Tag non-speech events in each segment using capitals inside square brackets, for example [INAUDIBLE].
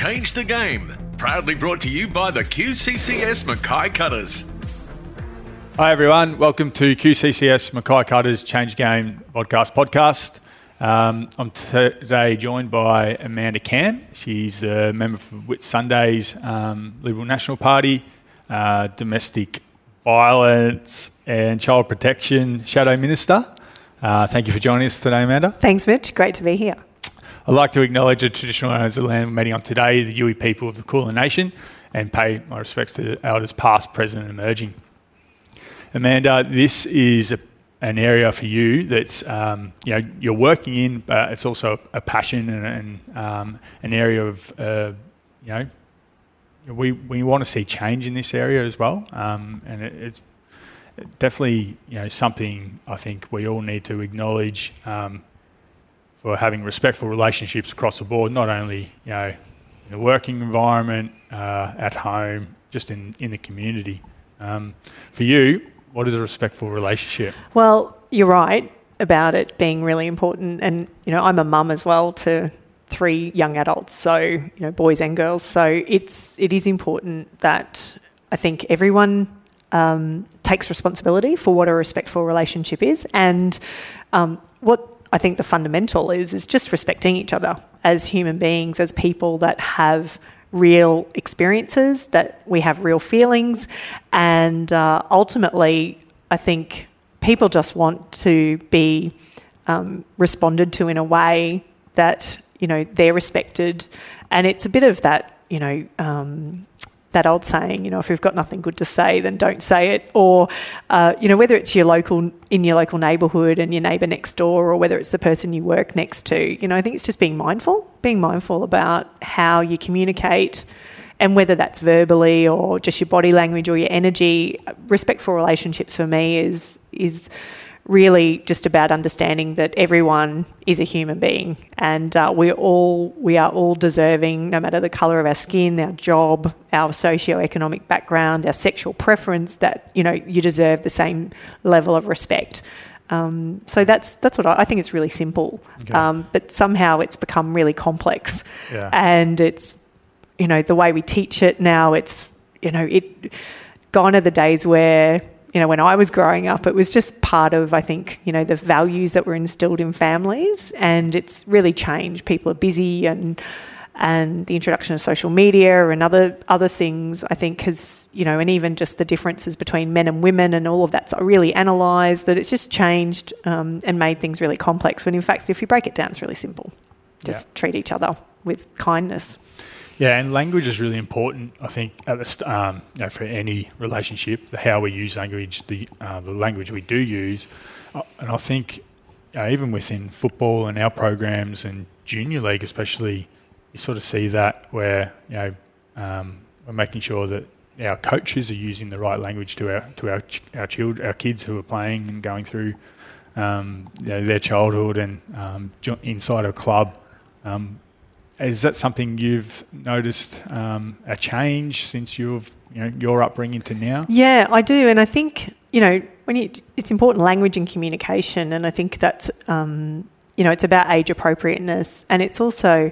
Change the Game. Proudly brought to you by the QCCS Mackay Cutters. Hi, everyone. Welcome to QCCS Mackay Cutters Change Game podcast podcast. Um, I'm t- today joined by Amanda Camm. She's a member for Whitsundays um, Liberal National Party, uh, Domestic Violence and Child Protection Shadow Minister. Uh, thank you for joining us today, Amanda. Thanks, Mitch. Great to be here. I'd like to acknowledge the traditional owners of the land we're meeting on today, the Yui people of the Kulin Nation, and pay my respects to the elders past, present, and emerging. Amanda, this is a, an area for you that's um, you know you're working in, but it's also a passion and, and um, an area of uh, you know we we want to see change in this area as well, um, and it, it's definitely you know something I think we all need to acknowledge um, for having respectful relationships across the board, not only you know in the working environment, uh, at home, just in in the community. Um, for you, what is a respectful relationship? Well, you're right about it being really important, and you know I'm a mum as well to three young adults, so you know boys and girls. So it's it is important that I think everyone um, takes responsibility for what a respectful relationship is, and um, what I think the fundamental is is just respecting each other as human beings, as people that have real experiences, that we have real feelings, and uh, ultimately, I think people just want to be um, responded to in a way that you know they're respected, and it's a bit of that you know. Um, that old saying, you know, if we've got nothing good to say, then don't say it. Or, uh, you know, whether it's your local in your local neighbourhood and your neighbour next door, or whether it's the person you work next to, you know, I think it's just being mindful, being mindful about how you communicate, and whether that's verbally or just your body language or your energy. Respectful relationships for me is is really just about understanding that everyone is a human being and uh, we all we are all deserving no matter the color of our skin our job our socio-economic background our sexual preference that you know you deserve the same level of respect um, so that's that's what I, I, think it's really simple okay. um, but somehow it's become really complex yeah. and it's you know the way we teach it now it's you know it gone are the days where you know, when I was growing up, it was just part of, I think, you know, the values that were instilled in families, and it's really changed. People are busy, and and the introduction of social media and other other things, I think, has you know, and even just the differences between men and women and all of that's really analysed. That it's just changed um, and made things really complex. When in fact, if you break it down, it's really simple. Just yeah. treat each other with kindness. Yeah, and language is really important. I think at the um, you know, for any relationship, how we use language, the uh, the language we do use, uh, and I think even within football and our programs and junior league, especially, you sort of see that where you know um, we're making sure that our coaches are using the right language to our to our our children, our kids who are playing and going through um, you know, their childhood and um, inside a club. Um, is that something you've noticed um, a change since you've you know your upbringing to now? Yeah, I do, and I think you know when you, it's important language and communication, and I think that's um, you know it's about age appropriateness, and it's also,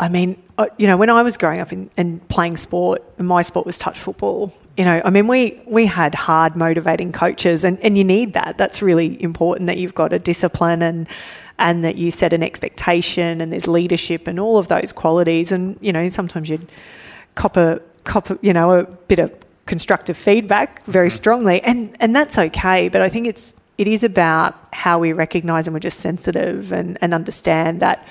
I mean, uh, you know, when I was growing up in, and playing sport, and my sport was touch football. You know, I mean, we we had hard, motivating coaches, and and you need that. That's really important that you've got a discipline and and that you set an expectation and there's leadership and all of those qualities. And, you know, sometimes you'd cop a, cop a, you know, a bit of constructive feedback very mm-hmm. strongly. And, and that's okay. But I think it's, it is about how we recognize and we're just sensitive and, and understand that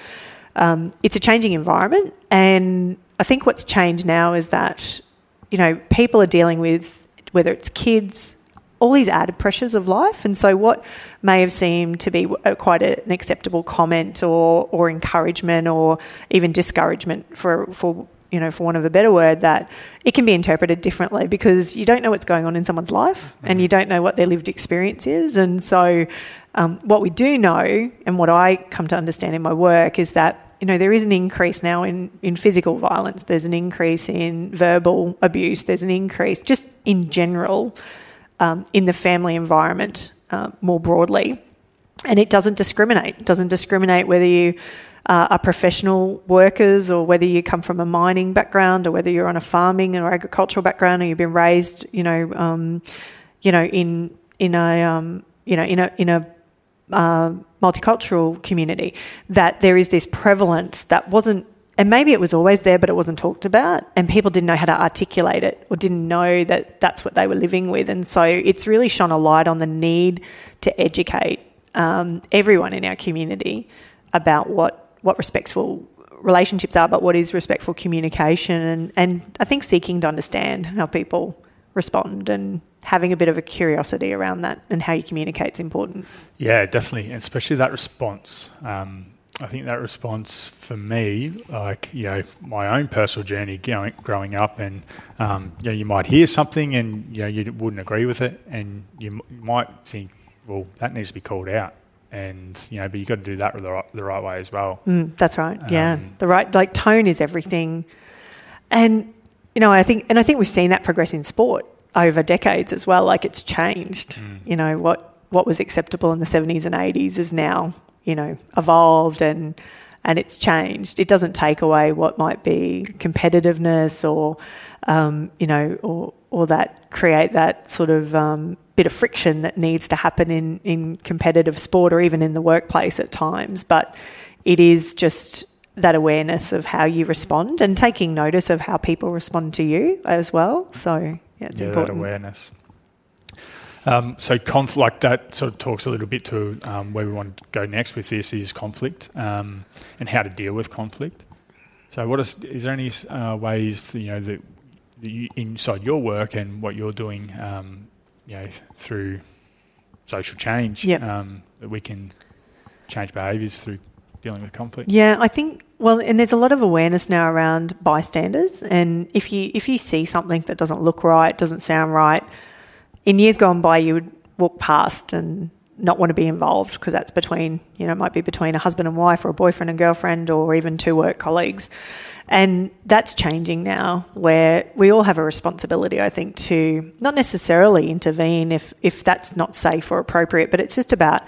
um, it's a changing environment. And I think what's changed now is that, you know, people are dealing with whether it's kids, all these added pressures of life. And so, what may have seemed to be quite a, an acceptable comment or, or encouragement or even discouragement for, for you know, for want of a better word, that it can be interpreted differently because you don't know what's going on in someone's life and you don't know what their lived experience is. And so, um, what we do know, and what I come to understand in my work, is that you know there is an increase now in in physical violence. There's an increase in verbal abuse. There's an increase just in general um, in the family environment uh, more broadly. and it doesn't discriminate. It doesn't discriminate whether you uh, are professional workers or whether you come from a mining background or whether you're on a farming or agricultural background or you've been raised, you know, um, you know, in in a um, you know in a in a uh, multicultural community, that there is this prevalence that wasn't and maybe it was always there, but it wasn't talked about, and people didn't know how to articulate it or didn't know that that's what they were living with. And so it's really shone a light on the need to educate um, everyone in our community about what what respectful relationships are, but what is respectful communication, and and I think seeking to understand how people respond and having a bit of a curiosity around that and how you communicate is important. Yeah, definitely, and especially that response. Um, I think that response for me, like you know, my own personal journey going, growing up, and um, you know, you might hear something and you know you wouldn't agree with it, and you m- might think, well, that needs to be called out, and you know, but you've got to do that the right, the right way as well. Mm, that's right. Yeah, um, the right like tone is everything, and you know, I think, and I think we've seen that progress in sport over decades as well. Like it's changed. Mm. You know what what was acceptable in the 70s and 80s is now you know, evolved and and it's changed. It doesn't take away what might be competitiveness or, um, you know, or or that create that sort of um, bit of friction that needs to happen in in competitive sport or even in the workplace at times. But it is just that awareness of how you respond and taking notice of how people respond to you as well. So yeah, it's yeah, important. awareness. Um, so conflict like that sort of talks a little bit to um, where we want to go next with this is conflict um, and how to deal with conflict. So what is is there any uh, ways you know that, that you, inside your work and what you're doing, um, you know, through social change yep. Um, that we can change behaviours through dealing with conflict? Yeah, I think well, and there's a lot of awareness now around bystanders, and if you if you see something that doesn't look right, doesn't sound right in years gone by, you would walk past and not want to be involved because that's between, you know, it might be between a husband and wife or a boyfriend and girlfriend or even two work colleagues. And that's changing now, where we all have a responsibility, I think, to not necessarily intervene if, if that's not safe or appropriate, but it's just about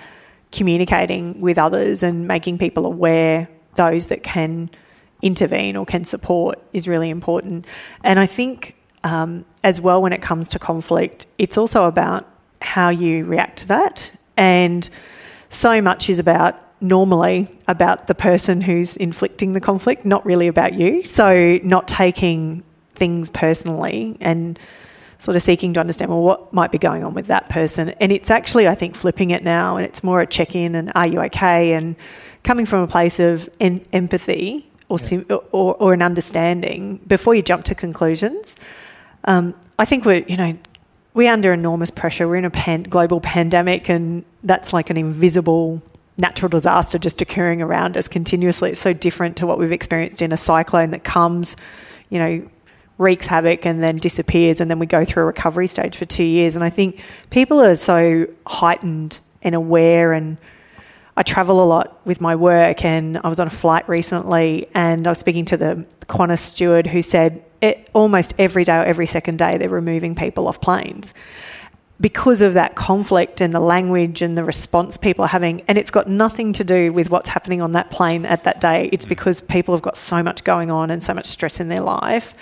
communicating with others and making people aware, those that can intervene or can support is really important. And I think um, as well when it comes to conflict, it's also about how you react to that. And so much is about normally about the person who's inflicting the conflict, not really about you. So, not taking things personally and sort of seeking to understand well what might be going on with that person and it's actually i think flipping it now and it's more a check-in and are you okay and coming from a place of en- empathy or, sim- or, or, an understanding before you jump to conclusions um, I think we're, you know, we're under enormous pressure. We're in a pan- global pandemic, and that's like an invisible natural disaster just occurring around us continuously. It's so different to what we've experienced in a cyclone that comes, you know, wreaks havoc and then disappears, and then we go through a recovery stage for two years. And I think people are so heightened and aware and I travel a lot with my work, and I was on a flight recently, and I was speaking to the Qantas steward who said it, almost every day or every second day they're removing people off planes because of that conflict and the language and the response people are having. And it's got nothing to do with what's happening on that plane at that day. It's because people have got so much going on and so much stress in their life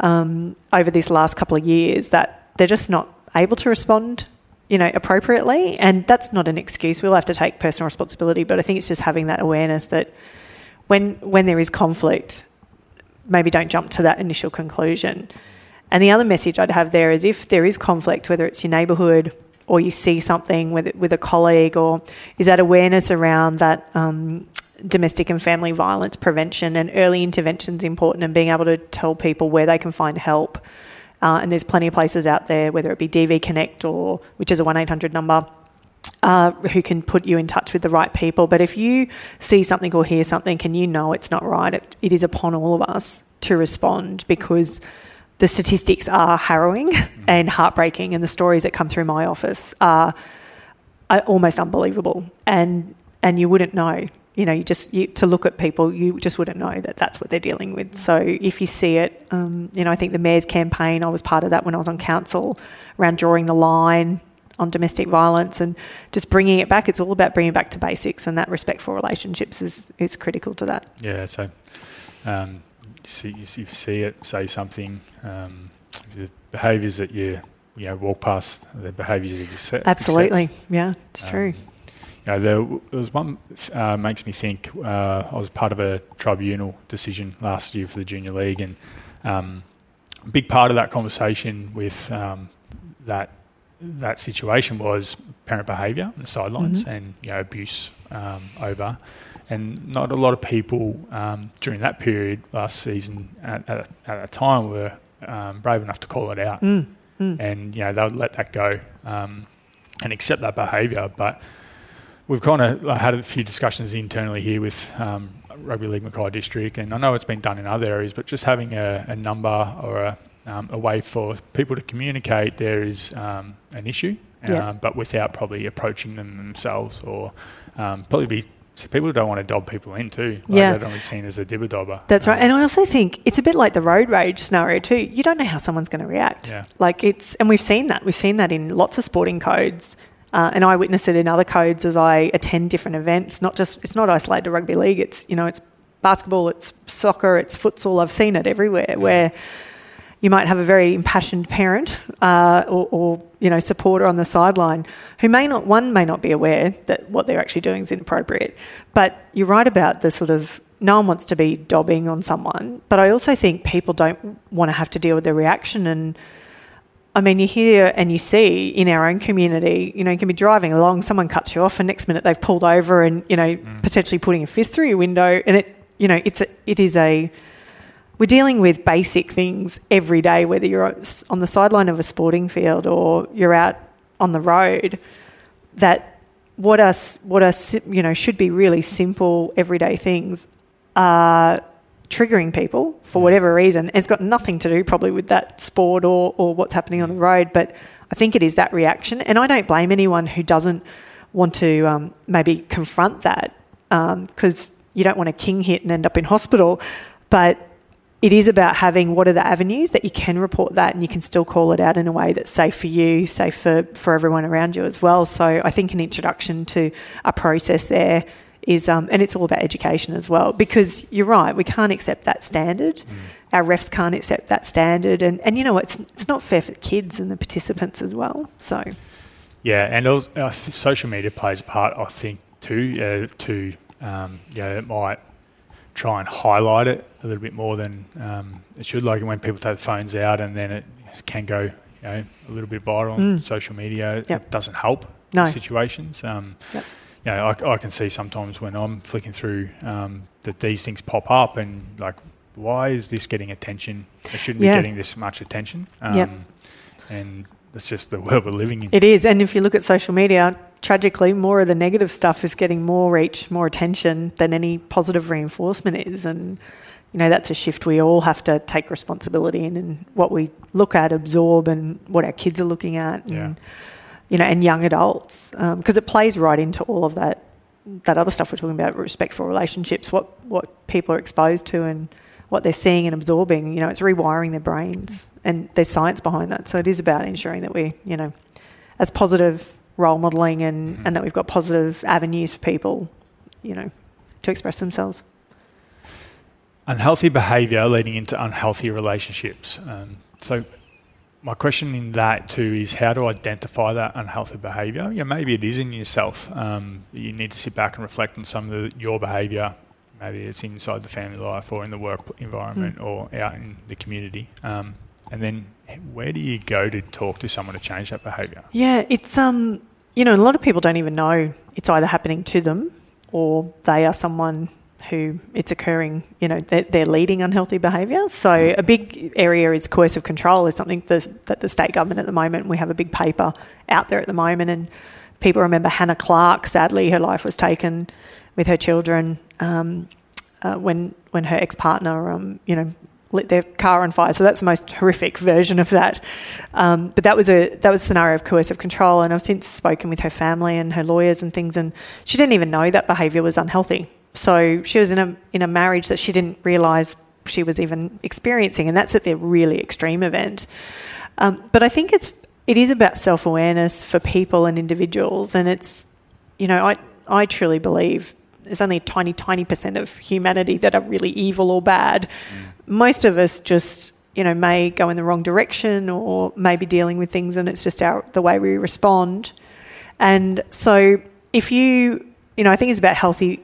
um, over these last couple of years that they're just not able to respond you know appropriately and that's not an excuse we'll have to take personal responsibility but i think it's just having that awareness that when when there is conflict maybe don't jump to that initial conclusion. And the other message I'd have there is if there is conflict, whether it's your neighbourhood or you see something with with a colleague, or is that awareness around that um, domestic and family violence prevention and early intervention is important, and being able to tell people where they can find help. Uh, and there's plenty of places out there, whether it be DV Connect or which is a one eight hundred number uh, who can put you in touch with the right people. But if you see something or hear something and you know it's not right, it, it is upon all of us to respond because the statistics are harrowing mm-hmm. and heartbreaking, and the stories that come through my office are, are almost unbelievable. And and you wouldn't know. You know, you just you, to look at people, you just wouldn't know that that's what they're dealing with. So if you see it, um, you know, I think the mayor's campaign, I was part of that when I was on council around drawing the line on domestic violence and just bringing it back. It's all about bringing it back to basics, and that respectful relationships is is critical to that. Yeah, so um, you, see, you see it, say something, um, the behaviours that you you know walk past, the behaviours that you set. Absolutely, accept. yeah, it's true. Know, there, there was one uh, makes me think. Uh, I was part of a tribunal decision last year for the junior league, and um, a big part of that conversation with um, that that situation was parent behaviour on the sidelines Mm-hmm. and you know abuse um, over, and not a lot of people um, during that period last season at, at, at the time were um, brave enough to call it out, Mm, mm. and you know they'll let that go um, and accept that behaviour, but. We've kind of had a few discussions internally here with um, Rugby League Mackay District, and I know it's been done in other areas, but just having a, a number or a, um, a way for people to communicate there is um, an issue, Yeah. um, but without probably approaching them themselves or um, probably be. So people don't want to dob people in too. Like Yeah. They don't be seen as a dibber dobber. That's right. Um, And I also think it's a bit like the road rage scenario too. You don't know how someone's going to react. Yeah. Like it's, and we've seen that. We've seen that in lots of sporting codes. Uh, and I witness it in other codes as I attend different events. Not just, it's not isolated to rugby league. It's, you know, it's basketball, it's soccer, it's futsal. I've seen it everywhere where you might have a very impassioned parent uh, or, or, you know, supporter on the sideline who may not, one may not be aware that what they're actually doing is inappropriate. But you're right about the sort of, no one wants to be dobbing on someone. But I also think people don't want to have to deal with their reaction. And I mean, you hear and you see in our own community, you know, you can be driving along, someone cuts you off, and next minute they've pulled over and, you know, mm. potentially putting a fist through your window. And it, you know, it's a, it is a, we're dealing with basic things every day, whether you're on the sideline of a sporting field or you're out on the road, that what us what us you know should be really simple everyday things are triggering people for whatever reason. It's got nothing to do probably with that sport or, or what's happening on the road, but I think it is that reaction. And I don't blame anyone who doesn't want to um, maybe confront that because you don't want a king hit and end up in hospital. But it is about having what are the avenues that you can report that and you can still call it out in a way that's safe for you, safe for, for everyone around you as well. So I think an introduction to a process there is, um, and it's all about education as well, because you're right, we can't accept that standard. Our refs can't accept that standard. And, and you know, it's, it's not fair for the kids and the participants as well. So, Yeah, and also, uh, social media plays a part, I think, too. Uh, to um, you know, it might try and highlight it a little bit more than um, it should. Like when people take the phones out, and then it can go, you know, a little bit viral on social media. Yep. It doesn't help No. situations. Um, Yep. You know, I, I can see sometimes when I'm flicking through um, that these things pop up, and like, why is this getting attention? It shouldn't Yeah. be getting this much attention. Um, Yep. And it's just the [LAUGHS] world we're living in. It is. And if you look at social media, tragically, more of the negative stuff is getting more reach, more attention than any positive reinforcement is. And, you know, that's a shift we all have to take responsibility in and what we look at, absorb, and what our kids are looking at. And, Yeah. You know, and young adults, because it plays right into all of that, that other stuff we're talking about, respectful relationships, what, what people are exposed to and what they're seeing and absorbing. You know, it's rewiring their brains, and there's science behind that. So it is about ensuring that we, you know, as positive role modelling and, and that we've got positive avenues for people, you know, to express themselves. unhealthy behavior leading into unhealthy relationships. Um, so, my question in that too is how to identify that unhealthy behavior. Yeah, maybe it is in yourself. Um, you need to sit back and reflect on some of the, your behavior. Maybe it's inside the family life or in the work environment or out in the community. Um, and then, where do you go to talk to someone to change that behavior? Yeah, it's um, you know, a lot of people don't even know it's either happening to them or they are someone who it's occurring. You know, they're, they're leading unhealthy behaviour. So a big area is coercive control. Is something that, that the state government at the moment we have a big paper out there at the moment, and people remember Hannah Clarke. Sadly, her life was taken with her children um, uh, when when her ex partner, um, you know, lit their car on fire. So that's the most horrific version of that. Um, but that was a that was a scenario of coercive control, and I've since spoken with her family and her lawyers and things, and she didn't even know that behaviour was unhealthy. So she was in a in a marriage that she didn't realise she was even experiencing, and that's at the really extreme event. Um, but I think it's it is about self awareness for people and individuals, and it's you know I I truly believe there's only a tiny tiny percent of humanity that are really evil or bad. Mm. Most of us just you know may go in the wrong direction or may be dealing with things, and it's just our the way we respond. And so if you you know I think it's about healthy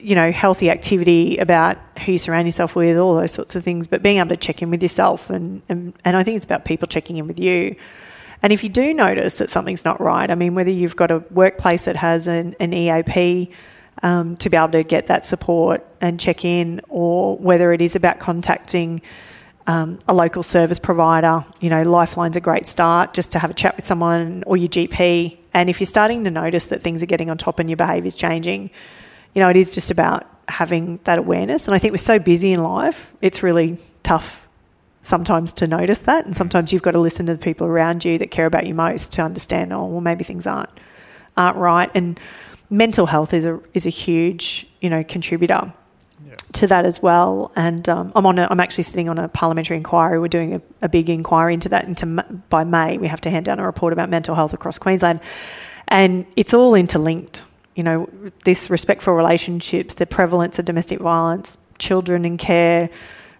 you know, healthy activity about who you surround yourself with, all those sorts of things, but being able to check in with yourself. And, and, and I think it's about people checking in with you. And if you do notice that something's not right, I mean, whether you've got a workplace that has an, an EAP um, to be able to get that support and check in, or whether it is about contacting um, a local service provider, you know, Lifeline's a great start just to have a chat with someone or your GP. And if you're starting to notice that things are getting on top and your behaviour is changing, you know, it is just about having that awareness. And I think we're so busy in life, it's really tough sometimes to notice that. And sometimes you've got to listen to the people around you that care about you most to understand, oh, well, maybe things aren't aren't right. And mental health is a is a huge, you know, contributor yeah. to that as well. And um, I'm on a, I'm actually sitting on a parliamentary inquiry. We're doing a, a big inquiry into that. Into by May, we have to hand down a report about mental health across Queensland, and it's all interlinked you know, this respectful relationships, the prevalence of domestic violence, children in care,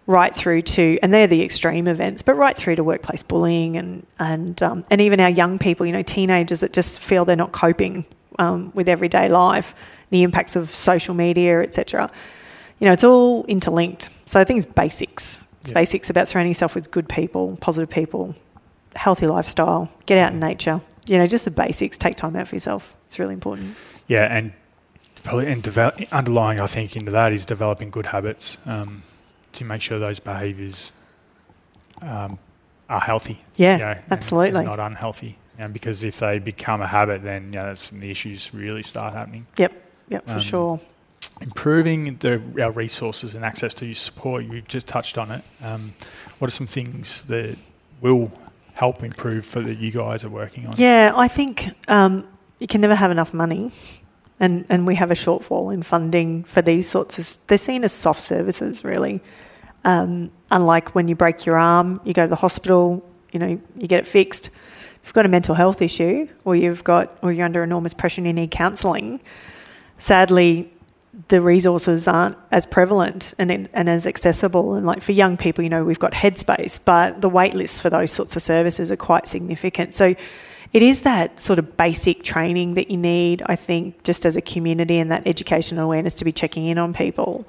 right through to, and they're the extreme events, but right through to workplace bullying and and um, and even our young people, you know, teenagers that just feel they're not coping um, with everyday life, the impacts of social media, etc. You know, it's all interlinked. So I think it's basics. It's basics about surrounding yourself with good people, positive people, healthy lifestyle, get out in nature. You know, just the basics. Take time out for yourself. It's really important. Yeah, and probably and develop, underlying, I think, into that is developing good habits um, to make sure those behaviours um, are healthy. Yeah, you know, absolutely. And, and not unhealthy. And because if they become a habit, then you know, that's when the issues really start happening. Yep, yep, for um, sure. Improving the, our resources and access to support, you've just touched on it. Um, what are some things that will help improve for that you guys are working on? Yeah, I think um, you can never have enough money. And, and we have a shortfall in funding for these sorts of, they're seen as soft services really. Um, unlike when you break your arm, you go to the hospital, you know, you get it fixed. If you've got a mental health issue or you've got, or you're under enormous pressure and you need counselling, sadly, the resources aren't as prevalent and, and as accessible. And like for young people, you know, we've got Headspace, but the wait lists for those sorts of services are quite significant. So it is that sort of basic training that you need, I think, just as a community and that educational awareness to be checking in on people.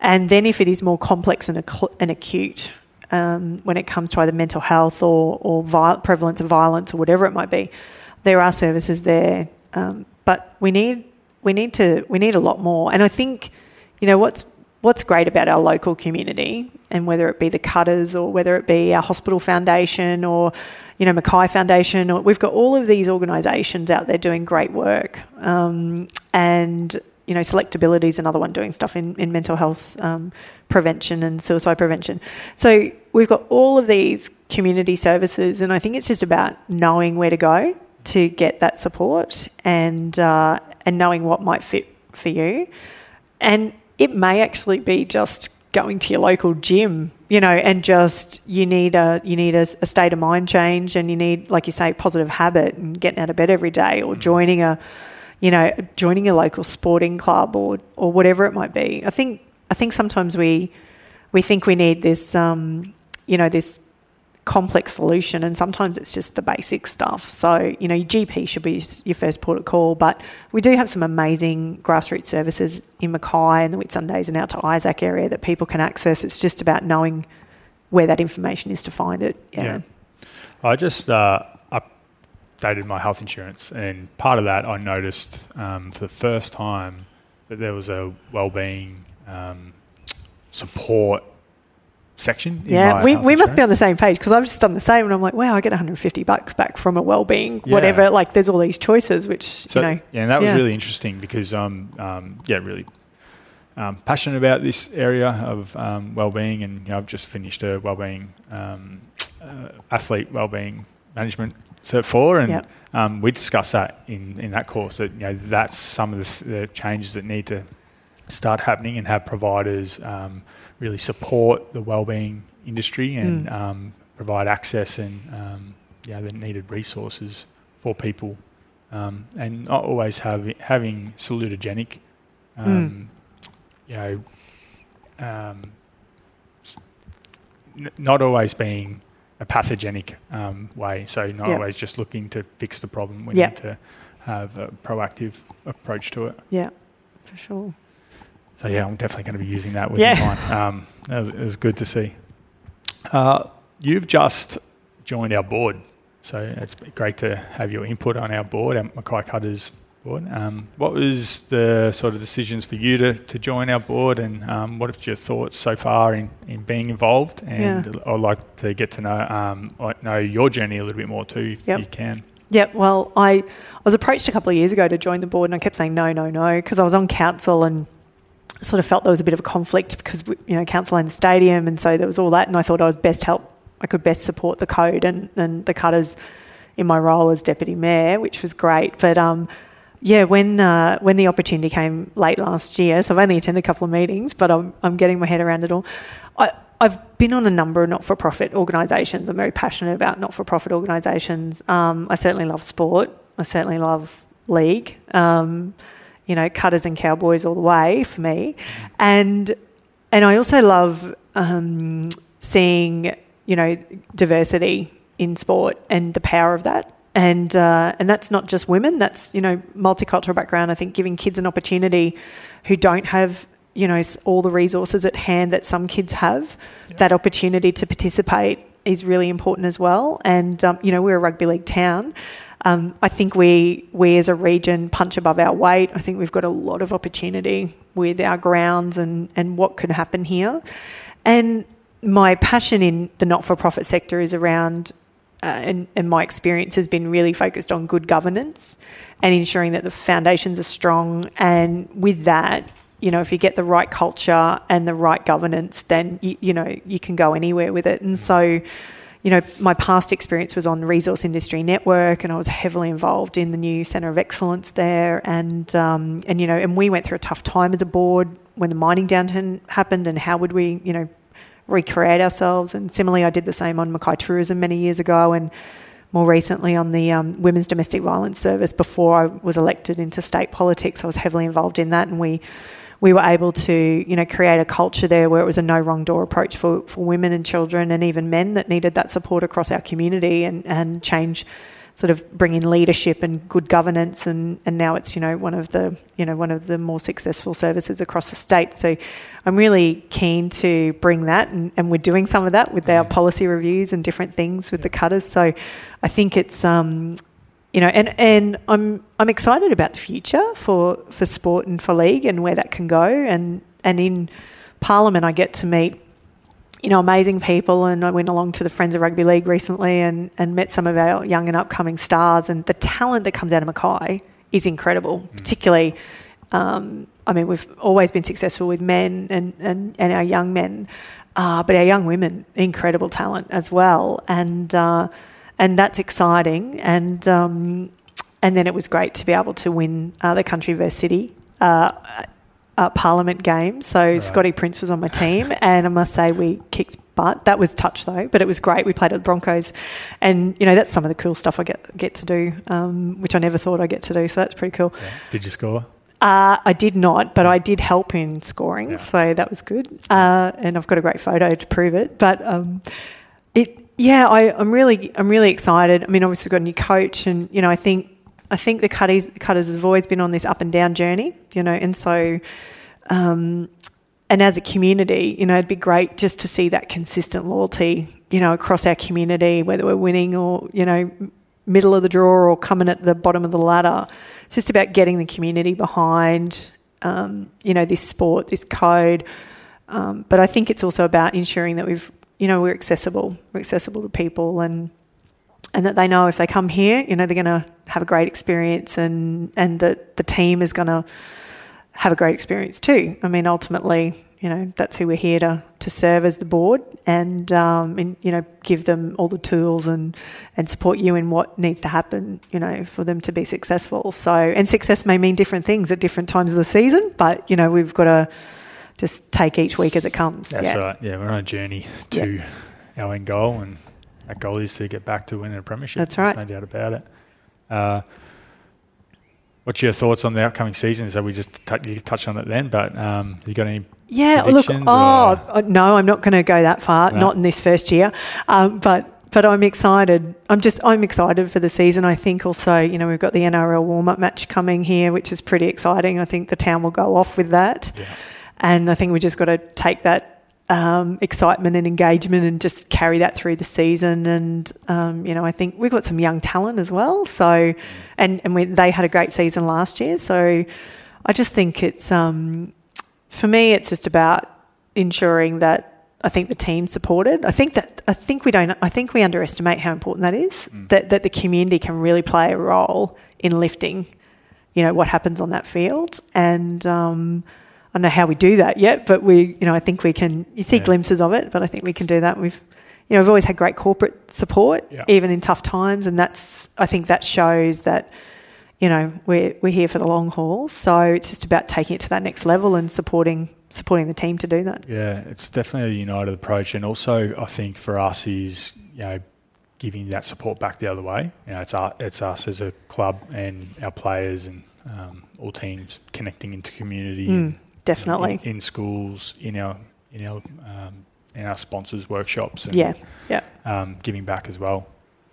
And then if it is more complex and, ac- and acute, um, when it comes to either mental health or, or viol- prevalence of violence or whatever it might be, there are services there. Um, but we need we need to we need a lot more. And I think, you know, what's what's great about our local community, and whether it be the Cutters or whether it be our hospital foundation or you know, Mackay Foundation, or we've got all of these organisations out there doing great work. Um, and, you know, Selectability is another one doing stuff in, in mental health um, prevention and suicide prevention. So we've got all of these community services, and I think it's just about knowing where to go to get that support and uh, and knowing what might fit for you. And it may actually be just going to your local gym, you know, and just you need a you need a, a, state of mind change, and you need, like you say, positive habit and getting out of bed every day, or mm. joining a, you know, joining a local sporting club, or or whatever it might be. I think I think sometimes we we think we need this, um, you know, this complex solution, and sometimes it's just the basic stuff. So, you know, your GP should be your first port of call, but we do have some amazing grassroots services in Mackay and the Whitsundays and out to Isaac area that people can access. It's just about knowing where that information is to find it. Yeah. yeah. I just uh, updated my health insurance, and part of that I noticed um, for the first time that there was a well-being um, support section. Yeah, we, we must be on the same page because I've just done the same and I'm like, wow, I get 150 bucks back from a well-being, yeah. whatever. Like there's all these choices, which, so, you know. Yeah, and that was yeah. really interesting because I'm, um, yeah, really um, passionate about this area of um, well-being and you know, I've just finished a well-being, um, uh, athlete well-being management Cert 4 and yep. Um, we discussed that in, in that course that, you know, that's some of the, the changes that need to start happening and have providers um, really support the wellbeing industry and mm. um, provide access and um, know, the needed resources for people, um, and not always have having salutogenic, um, you know, um, n- not always being a pathogenic um, way. So not Yeah. always just looking to fix the problem. We Yeah. need to have a proactive approach to it. Yeah, for sure. So yeah, I'm definitely going to be using that with Yeah. mine. Um, it, was, it was good to see. Uh, you've just joined our board, so it's great to have your input on our board, our Mackay Cutters board. Um, what was the sort of decisions for you to, to join our board, and um, what are your thoughts so far in, in being involved? And Yeah. I'd like to get to know um, like, know your journey a little bit more too, if Yep. you can. Yeah, well, I, I was approached a couple of years ago to join the board, and I kept saying no, no, no, because I was on council and sort of felt there was a bit of a conflict because you know council owned the stadium, and so there was all that, and I thought I was best help, I could best support the code and, and the cutters in my role as deputy mayor, which was great. But um, yeah, when uh, when the opportunity came late last year, so I've only attended a couple of meetings, but I'm I'm getting my head around it all. I, I've been on a number of not-for-profit organisations. I'm very passionate about not-for-profit organisations. Um, I certainly love sport. I certainly love league. Um, you know, cutters and cowboys all the way for me, and and I also love um, seeing you know diversity in sport and the power of that. And uh, and that's not just women. That's you know multicultural background. I think giving kids an opportunity who don't have you know all the resources at hand that some kids have, that opportunity to participate is really important as well. And um, you know we're a rugby league town. Um, I think we we as a region punch above our weight. I think we've got a lot of opportunity with our grounds and and what could happen here. And my passion in the not for profit sector is around, uh, and, and my experience has been really focused on good governance and ensuring that the foundations are strong. And with that, you know, if you get the right culture and the right governance, then you, you know you can go anywhere with it. And so, you know, my past experience was on Resource Industry Network, and I was heavily involved in the new Centre of Excellence there. And um, and you know, and we went through a tough time as a board when the mining downturn happened, and how would we, you know, recreate ourselves? And similarly, I did the same on Mackay Tourism many years ago, and more recently on the um, Women's Domestic Violence Service. Before I was elected into state politics, I was heavily involved in that, and we we were able to, you know, create a culture there where it was a no wrong door approach for, for women and children and even men that needed that support across our community and, and change sort of bring in leadership and good governance and, and now it's, you know, one of the you know, one of the more successful services across the state. So I'm really keen to bring that and, and we're doing some of that with our policy reviews and different things with the cutters. So I think it's um you know, and, and I'm I'm excited about the future for, for sport and for league and where that can go. And and in Parliament, I get to meet, you know, amazing people. And I went along to the Friends of Rugby League recently and, and met some of our young and upcoming stars. And the talent that comes out of Mackay is incredible, particularly. Um, I mean, we've always been successful with men and, and, and our young men, uh, but our young women, incredible talent as well. And uh, and that's exciting. And um, and then it was great to be able to win uh, the country versus city uh, uh, Parliament game. So Scotty Prince was on my team, [LAUGHS] and I must say we kicked butt. That was touch though, but it was great. We played at the Broncos, and you know that's some of the cool stuff I get get to do, um, which I never thought I'd get to do. So that's pretty cool. Did you score? Uh, I did not, but I did help in scoring, so that was good. Uh, and I've got a great photo to prove it. But um, it, yeah, I, I'm really, I'm really excited. I mean, obviously, we've got a new coach, and you know, I think, I think the cutters, cutters have always been on this up and down journey, you know, and so, um, and as a community, you know, it'd be great just to see that consistent loyalty, you know, across our community, whether we're winning or you know, middle of the draw or coming at the bottom of the ladder. It's just about getting the community behind, um, you know, this sport, this code. Um, but I think it's also about ensuring that we've, you know, we're accessible, we're accessible to people, and and that they know if they come here, you know, they're going to have a great experience, and and that the team is going to have a great experience too. I mean, ultimately, you know, that's who we're here to to serve as the board, and um, and you know, give them all the tools and and support you in what needs to happen, you know, for them to be successful. So, and success may mean different things at different times of the season, but you know, we've got to just take each week as it comes. That's yeah. right. Yeah, we're on a journey to our end goal, and that goal is to get back to winning a premiership. That's There's right. no doubt about it. Uh, what's your thoughts on the upcoming season? So we just t- you touched on it then, but um, you got any? Yeah, look, oh, or- uh, no, I'm not going to go that far, No. not in this first year. Um, but but I'm excited. I'm just I'm excited for the season. I think also, you know, we've got the NRL warm up match coming here, which is pretty exciting. I think the town will go off with that, Yeah. and I think we just got to take that um, excitement and engagement and just carry that through the season. And um, you know, I think we've got some young talent as well. So, and and we, they had a great season last year. So, I just think it's um, for me, it's just about ensuring that I think the team's supported. I think that I think we don't. I think we underestimate how important that is. That that the community can really play a role in lifting, you know, what happens on that field. And um, I don't know how we do that yet, but we, you know, I think we can. You see Yeah. glimpses of it, but I think we can do that. We've, you know, we've always had great corporate support, Yeah. even in tough times, and that's. I think that shows that you know we're we're here for the long haul. So it's just about taking it to that next level and supporting supporting the team to do that. Yeah, it's definitely a united approach, and also I think for us is you know giving that support back the other way. You know, it's our, it's us as a club and our players and um, all teams connecting into community. and Mm, definitely. in, in schools, in our in our um, in our sponsors workshops, and Yeah, yeah, um, giving back as well.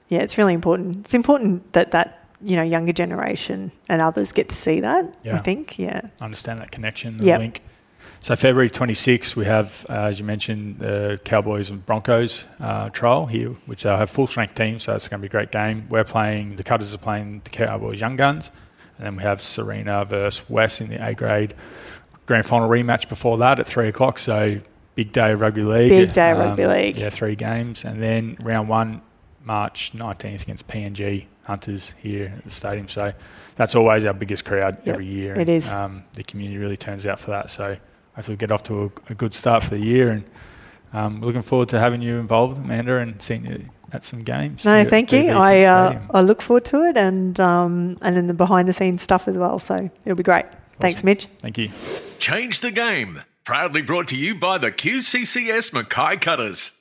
yeah. It's really important. It's important that that you know younger generation and others get to see that. Yeah. I think. Yeah. Understand that connection, the Yep. link. So February 26th, we have, uh, as you mentioned, the Cowboys and Broncos uh, trial here, which uh, have full strength teams, so it's going to be a great game. We're playing, the Cutters are playing the Cowboys Young Guns, and then we have Sarina versus West in the A grade grand final rematch before that at three o'clock. So big day of rugby league. Um, Big day of rugby league. Yeah, three games, and then round one, March 19th against PNG Hunters here at the stadium. So that's always our biggest crowd Yep, every year. it is. Um, the community really turns out for that. So hopefully we get off to a, a good start for the year, and um, we're looking forward to having you involved, Amanda, and seeing you at some games. No, thank you. I uh, I look forward to it, and um, and then the behind the scenes stuff as well. So it'll be great. Thanks, Awesome. Mitch. Thank you. Change the game. Proudly brought to you by the QCCS Mackay Cutters.